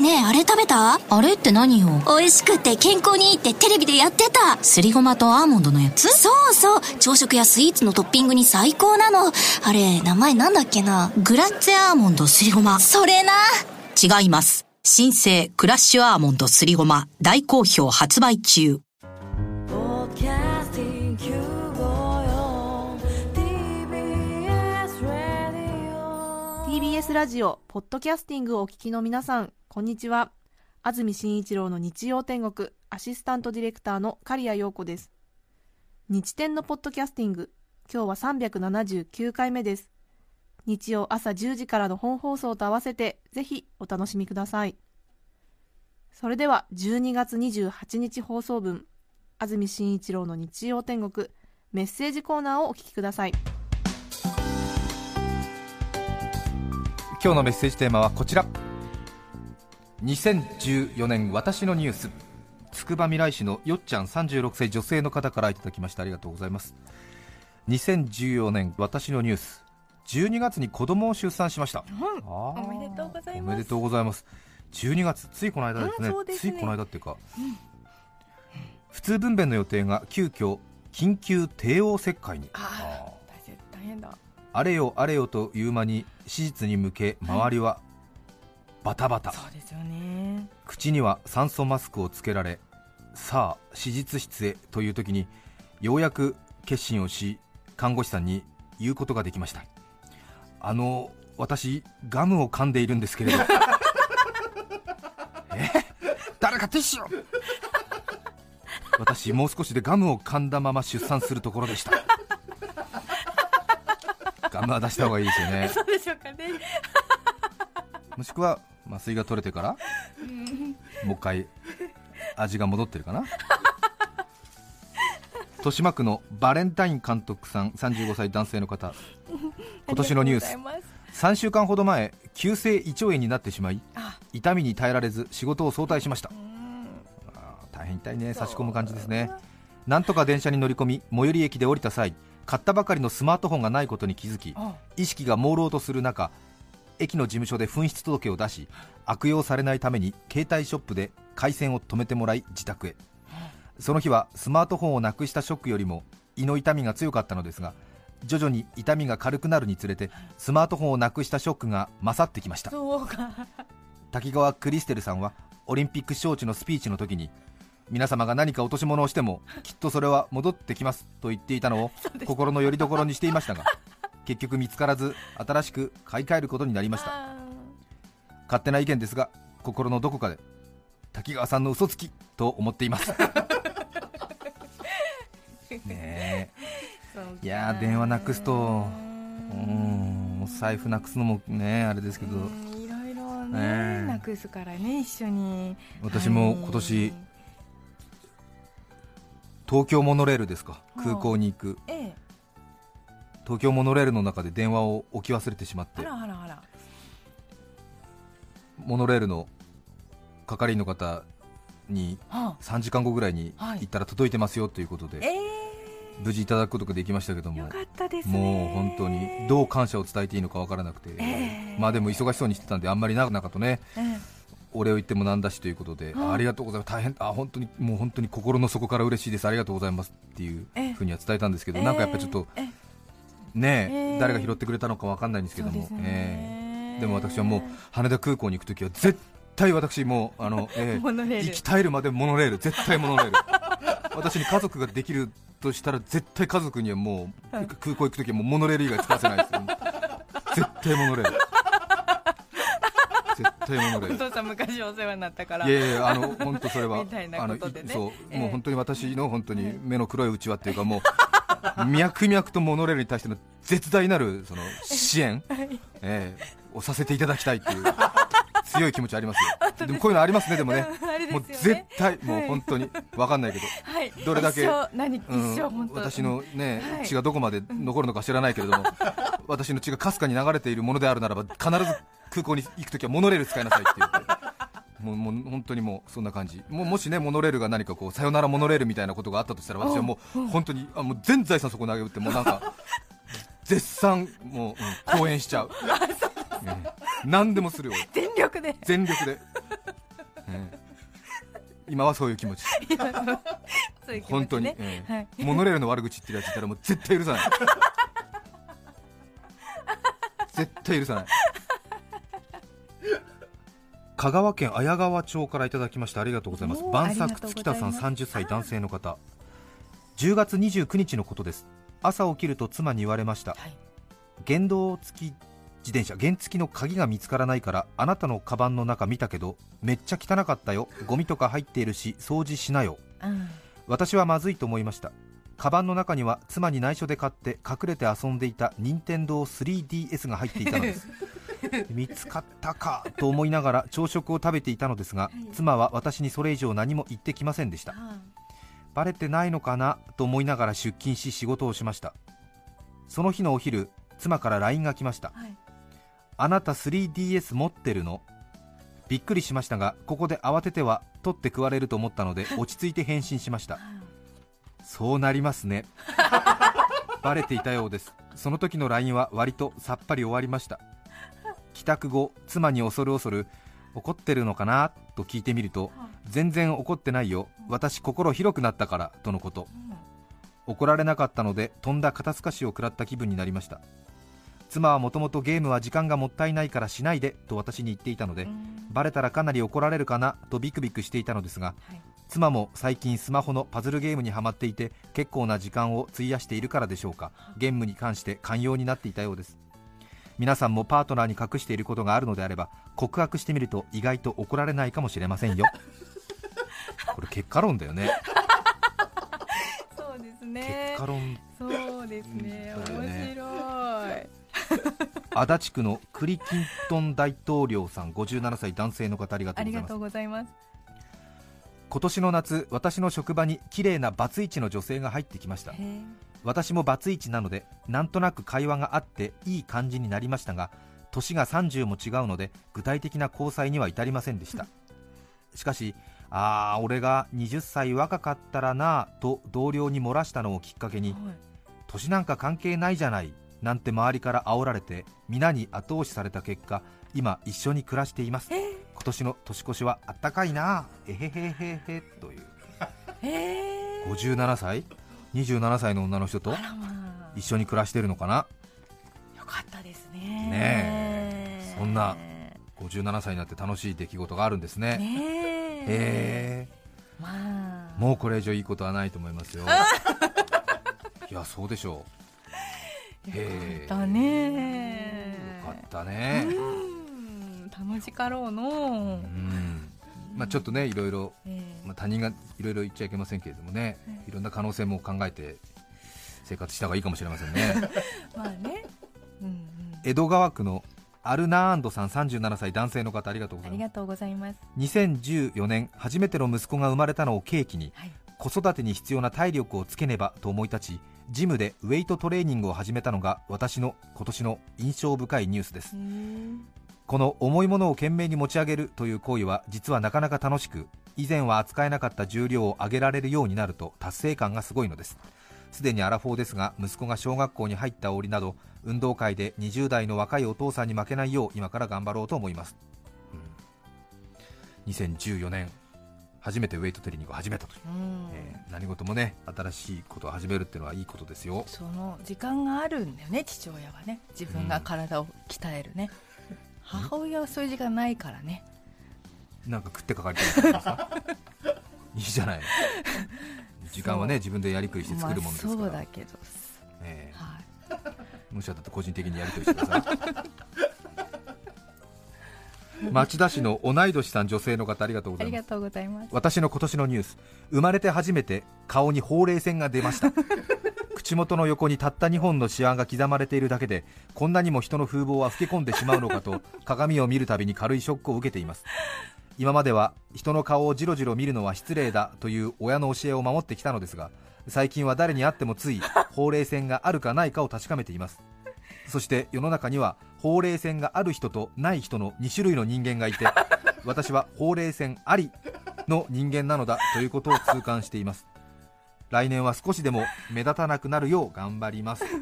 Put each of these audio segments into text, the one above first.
ねえあれ食べた？あれって何よ？美味しくて健康にいいってテレビでやってた。すりごまとアーモンドのやつ？そうそう。朝食やスイーツのトッピングに最高なの。あれ名前なんだっけな？グラッツェアーモンドすりごま。それな。違います。新生クラッシュアーモンドすりごま。大好評発売中 TBS ラジオポッドキャスティングをお聞きの皆さんこんにちは。安住紳一郎の日曜天国アシスタントディレクターの刈谷陽子です。日天のポッドキャスティング今日は379回目です。日曜朝10時からの本放送と合わせてぜひお楽しみください。それでは12月28日放送分安住紳一郎の日曜天国メッセージコーナーをお聞きください。今日のメッセージテーマはこちら。2014年私のニュース。つくばみらい市のよっちゃん36歳女性の方からいただきましてありがとうございます。2014年私のニュース。12月に子供を出産しました、うん。おめでとうございます。おめでとうございます。12月ついこの間ですね,、すね。ついこの間っていうか、普通分娩の予定が急遽緊急帝王切開に。あ大変大変だあれよあれよという間に手術に向け周りはバタバタ、そうですよね。口には酸素マスクをつけられさあ手術室へという時にようやく決心をし看護師さんに言うことができました。あの私ガムを噛んでいるんですけれど。え？誰かティッシュを。私もう少しでガムを噛んだまま出産するところでしたガムは出した方がいいですよね。そうでしょうかね。もしくは麻酔が取れてからもう一回味が戻ってるかな。豊島区のバレンタイン監督さん35歳男性の方。今年のニュース。ありがとうございます。3週間ほど前急性胃腸炎になってしまいあ。痛みに耐えられず仕事を早退しました。大変痛いね。差し込む感じですね。なんとか電車に乗り込み最寄り駅で降りた際買ったばかりのスマートフォンがないことに気づきあ意識が朦朧とする中駅の事務所で紛失届を出し悪用されないために携帯ショップで回線を止めてもらい自宅へ。その日はスマートフォンをなくしたショックよりも胃の痛みが強かったのですが徐々に痛みが軽くなるにつれてスマートフォンをなくしたショックが勝ってきました。そうか。滝川クリステルさんはオリンピック招致のスピーチの時に皆様が何か落とし物をしても きっとそれは戻ってきますと言っていたのを心の拠り所にしていましたが 結局見つからず新しく買い替えることになりました。あ勝手な意見ですが心のどこかで滝川さんの嘘つきと思っています。ねいやー電話なくすとうーんお財布なくすのもねあれですけど。うんいろいろねねえ。なくすからね一緒に。私もはい。今年東京モノレールですか？はあ空港に行く。ええ。東京モノレールの中で電話を置き忘れてしまって。モノレールの係員の方には3時間後ぐらいにはい。行ったら届いてますよということで、あえ。無事いただくことができましたけどもえよかったですね。もう本当にどう感謝を伝えていいのかわからなくて、ええ。まあでも忙しそうにしてたんであんまり長々とねええお礼を言ってもなんだしということで、はい。ありがとうございます。大変あ本当にもう本当に心の底から嬉しいです。ありがとうございます。っていうええふうには伝えたんですけど、なんかやっぱりちょっとええ。ねええ誰が拾ってくれたのかわかんないんですけどもええ。でも私はもう羽田空港に行くときは絶対私もうあの、えール。行き絶えるまでモノレール。絶対モノレール。私に家族ができるとしたら絶対家族にはもう、はい。空港行くときはもうモノレール以外使わせないですよ。絶対モノレール絶対モノレールお父さん昔お世話になったから。いやいやあの本当それはあのそう、ええ。もう本当に私の本当に目の黒いうちわっていうかもう 脈々とモノレールに対しての絶大なるその支援、ええをさせていただきたいっていう強い気持ちありますよ。でもこういうのありますねでもね。もう絶対もう本当にわかんないけど、はい。どれだけ私のね、はい。血がどこまで残るのか知らないけれども、私の血がかすかに流れているものであるならば必ず空港に行くときはモノレール使いなさいっていうもう もう本当にもうそんな感じ。もうもしねモノレールが何かこうさよならモノレールみたいなことがあったとしたら私はもう本当にあもう全財産そこに投げ打ってもうなんか 絶賛もう、うん、講演しちゃう、ええ何でもするよ。俺全力で。全力で。ええ今はそういう気持ち。そういう気持ちね。本当に、ええはい。モノレールの悪口言ってるやついたらもう絶対許さない。絶対許さない香川県綾川町からいただきました。ありがとうございます。晩作月田さん30歳男性の方。10月29日のことです。朝起きると妻に言われました。はい。原動付き自転車原付きの鍵が見つからないからあなたのカバンの中見たけどめっちゃ汚かったよ。ゴミとか入っているし掃除しなよ。うん。私はまずいと思いました。カバンの中には妻に内緒で買って隠れて遊んでいた任天堂 3DS が入っていたのです 見つかったかと思いながら朝食を食べていたのですが妻は私にそれ以上何も言ってきませんでした。あバレてないのかなと思いながら出勤し仕事をしました。その日のお昼妻から LINE が来ました。はい。あなた 3DS 持ってるの？びっくりしましたがここで慌てては取って食われると思ったので 落ち着いて返信しました。そうなりますね。バレていたようです。その時の LINE は割とさっぱり終わりました帰宅後妻に恐る恐る怒ってるのかなと聞いてみると全然怒ってないよ私心広くなったからとのこと。怒られなかったのでとんだ肩透かしを食らった気分になりました。妻はもともとゲームは時間がもったいないからしないでと私に言っていたのでバレたらかなり怒られるかなとビクビクしていたのですがはい。妻も最近スマホのパズルゲームにはまっていて結構な時間を費やしているからでしょうかゲームに関して寛容になっていたようです皆さんもパートナーに隠していることがあるのであれば告白してみると意外と怒られないかもしれませんよ。これ結果論だよね。そうですね。結果論。そうですね。う面白い。足立区のクリキントン大統領さん57歳男性の方ありがとうございます。ありがとうございます。今年の夏私の職場に綺麗なバツイチの女性が入ってきました私もバツイチなのでなんとなく会話があっていい感じになりましたが年が30も違うので具体的な交際には至りませんでした。しかしあー俺が20歳若かったらなぁと同僚に漏らしたのをきっかけに年なんか関係ないじゃないなんて周りから煽られて皆に後押しされた結果今一緒に暮らしています。今年の年越しはあったかいなぁえへへへへという。へえ57歳？27歳の女の人と一緒に暮らしてるのかな？よかったですね。ねえ。そんな57歳になって楽しい出来事があるんですね。ねへえ。えまあ。もうこれ以上いいことはないと思いますよ。いやそうでしょよへえ。かったね。うよかったね。うん。楽しかろうの。うんまあちょっとねいろいろ、えまあ、他人がいろいろ言っちゃいけませんけれどもねえいろんな可能性も考えて生活した方がいいかもしれませんね。え まあね。うんうん。江戸川区のアルナーンドさん37歳男性の方ありがとうございます。ありがとうございます。2014年初めての息子が生まれたのを契機にはい。子育てに必要な体力をつけねばと思い立ちジムでウェイトトレーニングを始めたのが私の今年の印象深いニュースです。うんこの重いものを懸命に持ち上げるという行為は実はなかなか楽しく以前は扱えなかった重量を上げられるようになると達成感がすごいのです。すでにアラフォーですが息子が小学校に入った折など運動会で20代の若いお父さんに負けないよう今から頑張ろうと思います、うん。2014年。初めてウェイトトレーニングを始めたという、うん。えー何事もね新しいことを始めるっていうのはいいことですよ。その時間があるんだよね父親はね。自分が体を鍛えるね、母親はそういう時間ないからね。なんか食ってかかりたいんですか いいじゃない。時間はね自分でやりくりして作るものですから、まあ、そうだけどえはい。ー、むしろだって個人的にやりくりしてください。町田市の同い年さん女性の方ありがとうございます。ありがとうございます。私の今年のニュース。生まれて初めて顔にほうれい線が出ました口元の横にたった2本のシワが刻まれているだけでこんなにも人の風貌は老け込んでしまうのかと 鏡を見るたびに軽いショックを受けています。今までは人の顔をじろじろ見るのは失礼だという親の教えを守ってきたのですが最近は誰に会ってもついほうれい線があるかないかを確かめています。そして世の中にはほうれい線がある人とない人の2種類の人間がいて私はほうれい線ありの人間なのだということを痛感しています来年は少しでも目立たなくなるよう頑張ります。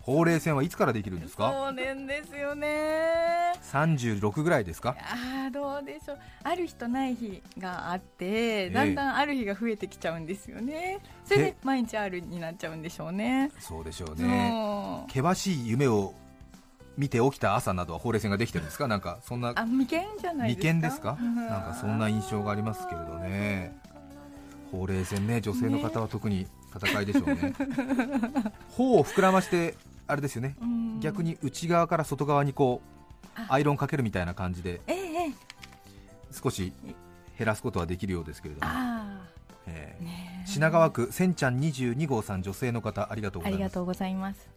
ほうれい線はいつからできるんですか？そうなんですよね。36ぐらいですか？ああどうでしょう。ある日とない日があってえだんだんある日が増えてきちゃうんですよね。それえで毎日あるになっちゃうんでしょうね。そうでしょうね。険しい夢を見て起きた朝などはほうれい線ができてるんですか？なんかそんなあ眉間じゃない眉ですか？間ですか？なんかそんな印象がありますけれどねほうれい線ね女性の方は特に戦いでしょうね。頬を膨らましてあれですよね。うん。逆に内側から外側にこうあ。アイロンかけるみたいな感じでえ少し減らすことはできるようですけれども、あえーあねえ。品川区せんちゃん22号さん女性の方ありがとうございます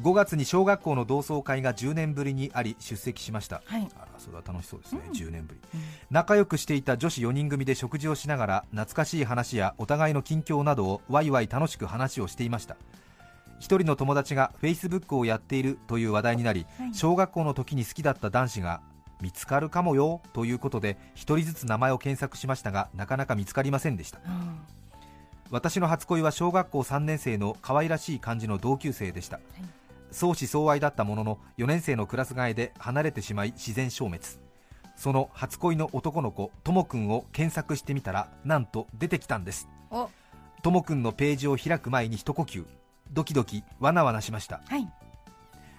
5月に小学校の同窓会が10年ぶりにあり出席しました。はい。あらそれは楽しそうですね、うん。10年ぶり。うん。仲良くしていた女子4人組で食事をしながら懐かしい話やお互いの近況などをワイワイ楽しく話をしていました。一人の友達が Facebook をやっているという話題になりはい。小学校の時に好きだった男子が見つかるかもよということで一人ずつ名前を検索しましたがなかなか見つかりませんでした。うん。私の初恋は小学校3年生の可愛らしい感じの同級生でした、相思相愛だったものの4年生のクラス替えで離れてしまい自然消滅。その初恋の男の子ともくんを検索してみたらなんと出てきたんです。お。ともくんのページを開く前に一呼吸。ドキドキわなわなしました。はい。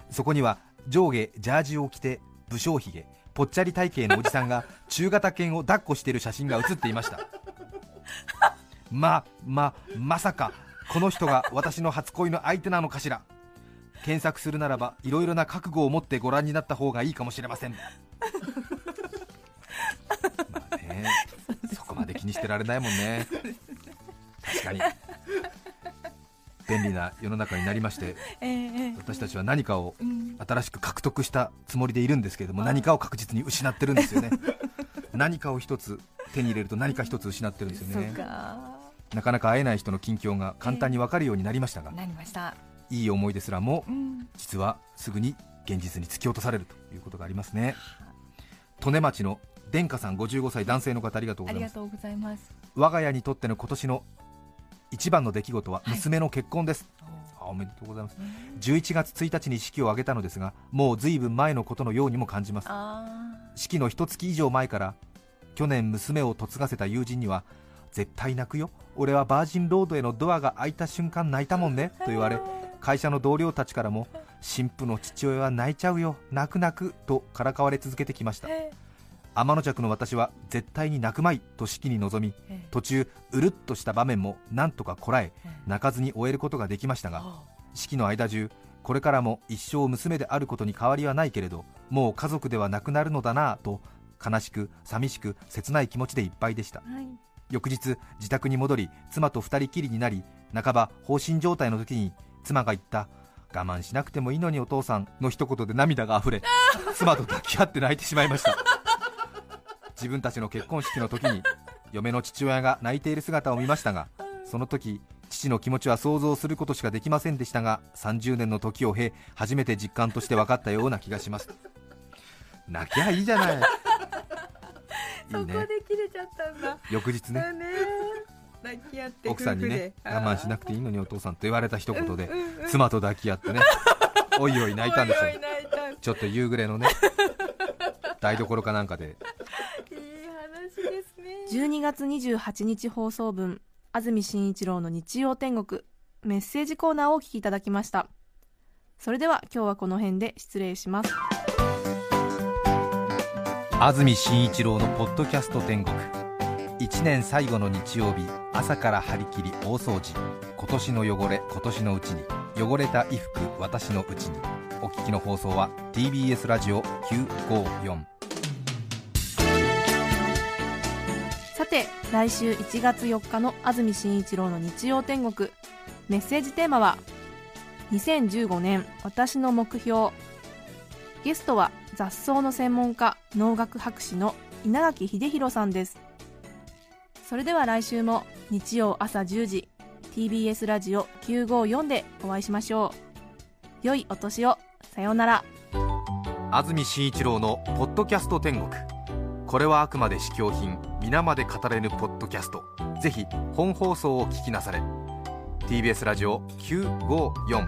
そこには上下ジャージを着て武将髭ぽっちゃり体型のおじさんが 中型犬を抱っこしている写真が写っていました。まままさかこの人が私の初恋の相手なのかしら検索するならばいろいろな覚悟を持ってご覧になった方がいいかもしれません。まあねそこまで気にしてられないもんね。確かに。便利な世の中になりましてええ。ええ私たちは何かをうん。新しく獲得したつもりでいるんですけれども何かを確実に失ってるんですよね。何かを一つ手に入れると何か一つ失ってるんですよね。か。なかなか会えない人の近況が簡単に分かるようになりましたが。なりましたいい思いですらもうん。実はすぐに現実に突き落とされるということがありますね。利根町の殿下さん55歳男性の方ありがとうございます。我が家にとっての今年の一番の出来事ははい。娘の結婚です、あおめでとうございます。11月1日に式を挙げたのですがもう随分前のことのようにも感じます。あ式の一月以上前から去年娘を嫁がせた友人には絶対泣くよ。俺はバージンロードへのドアが開いた瞬間泣いたもんねと言われ 会社の同僚たちからも新婦の父親は泣いちゃうよ泣く泣くとからかわれ続けてきました。え。天の弱の私は絶対に泣くまいと式に臨みえ。途中うるっとした場面もなんとかこらええ。泣かずに終えることができましたがあ。式の間中これからも一生娘であることに変わりはないけれどもう家族ではなくなるのだなぁと悲しく寂しく切ない気持ちでいっぱいでした。はい。翌日自宅に戻り妻と二人きりになり半ば放心状態の時に妻が言った。我慢しなくてもいいのにお父さんの一言で涙が溢れ妻と抱き合って泣いてしまいました。自分たちの結婚式の時に嫁の父親が泣いている姿を見ましたがその時父の気持ちは想像することしかできませんでしたが30年の時を経初めて実感として分かったような気がします。泣きゃいいじゃない。そこでいいね切れちゃったんだ。翌日ね。だね抱き合って奥さんにね我慢しなくていいのにお父さんと言われた一言でうんうんうん。妻と抱き合ってねおいおい泣いたんですよ。ちょっと夕暮れのね 台所かなんかで。話ですね。12月28日放送分安住紳一郎の日曜天国メッセージコーナーをお聞きいただきました。それでは今日はこの辺で失礼します。安住紳一郎の「ポッドキャスト天国」1年最後の日曜日朝から張り切り大掃除。今年の汚れ今年のうちに。汚れた衣服私のうちに。お聞きの放送は TBS ラジオ954さて来週1月4日の安住紳一郎の日曜天国。メッセージテーマは2015年私の目標。ゲストは雑草の専門家農学博士の稲垣秀弘さんです。それでは来週も日曜朝10時 TBS ラジオ954でお会いしましょう。良いお年を。さようなら。安住紳一郎の「ポッドキャスト天国」これはあくまで試供品。皆まで語れぬポッドキャスト。ぜひ本放送を聞きなされ。TBS ラジオ954